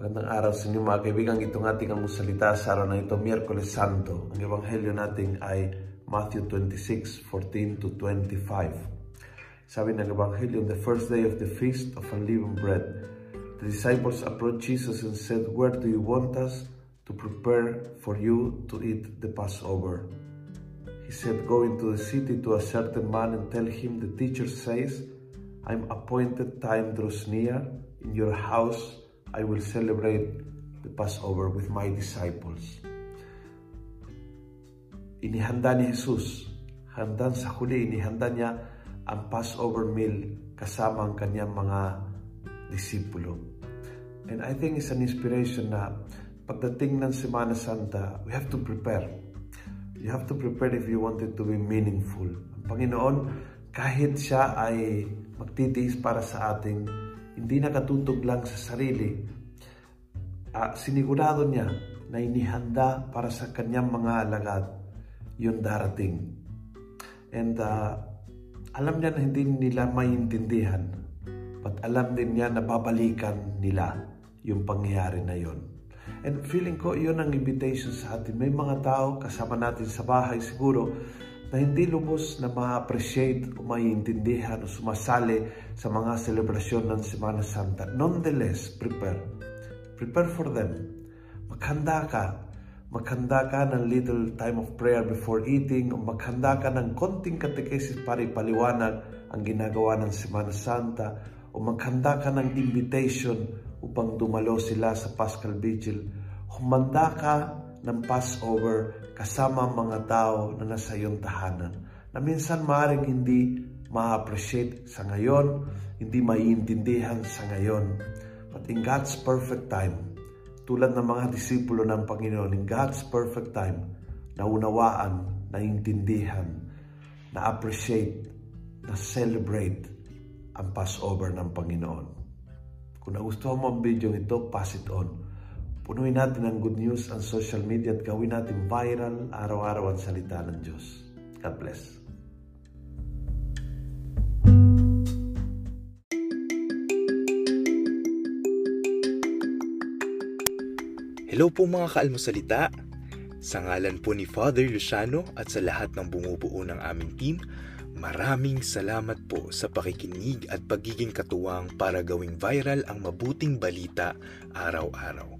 araw sa inyo mga kaibigan. Itong ating ang salita sa araw na ito, Miyerkules Santo. Ang ebanghelyo natin ay Matthew 26, 14 to 25. Sabi ng ebanghelyo, on the first day of the feast of unleavened bread, the disciples approached Jesus and said, Where do you want us to prepare for you to eat the Passover? He said, Go into the city to a certain man and tell him, The teacher says, I'm appointed time draws near. In your house I will celebrate the Passover with my disciples. Inihanda ni Jesus, handan sa huli, inihanda niya ang Passover meal kasama ang kanyang mga disipulo. And I think it's an inspiration na pagdating ng Semana Santa, we have to prepare. You have to prepare if you want it to be meaningful. Ang Panginoon, kahit siya ay magtitiis para sa ating hindi nakatutog lang sa sarili, uh, sinigurado niya na inihanda para sa kanyang mga alagad yung darating. And uh, alam niya na hindi nila maintindihan, but alam din niya na babalikan nila yung pangyayari na yon. And feeling ko yun ang invitation sa atin. May mga tao kasama natin sa bahay siguro na hindi lubos na ma-appreciate o maiintindihan o sumasali sa mga selebrasyon ng Semana Santa. Nonetheless, prepare. Prepare for them. Maghanda ka. Maghanda ka ng little time of prayer before eating o maghanda ka ng konting katekesis para ipaliwanag ang ginagawa ng Semana Santa o maghanda ka ng invitation upang dumalo sila sa Paschal Vigil. Humanda ka ng Passover kasama mga tao na nasa iyong tahanan na minsan maaaring hindi ma-appreciate sa ngayon, hindi maiintindihan sa ngayon. But in God's perfect time, tulad ng mga disipulo ng Panginoon, in God's perfect time, naunawaan, naintindihan, na-appreciate, na-celebrate ang Passover ng Panginoon. Kung nagustuhan mo ang video ito, pass it on Punuin natin ang good news ang social media at gawin natin viral araw-araw ang salita ng Diyos. God bless. Hello po mga kaalmosalita. Sa ngalan po ni Father Luciano at sa lahat ng bumubuo ng aming team, maraming salamat po sa pakikinig at pagiging katuwang para gawing viral ang mabuting balita araw-araw.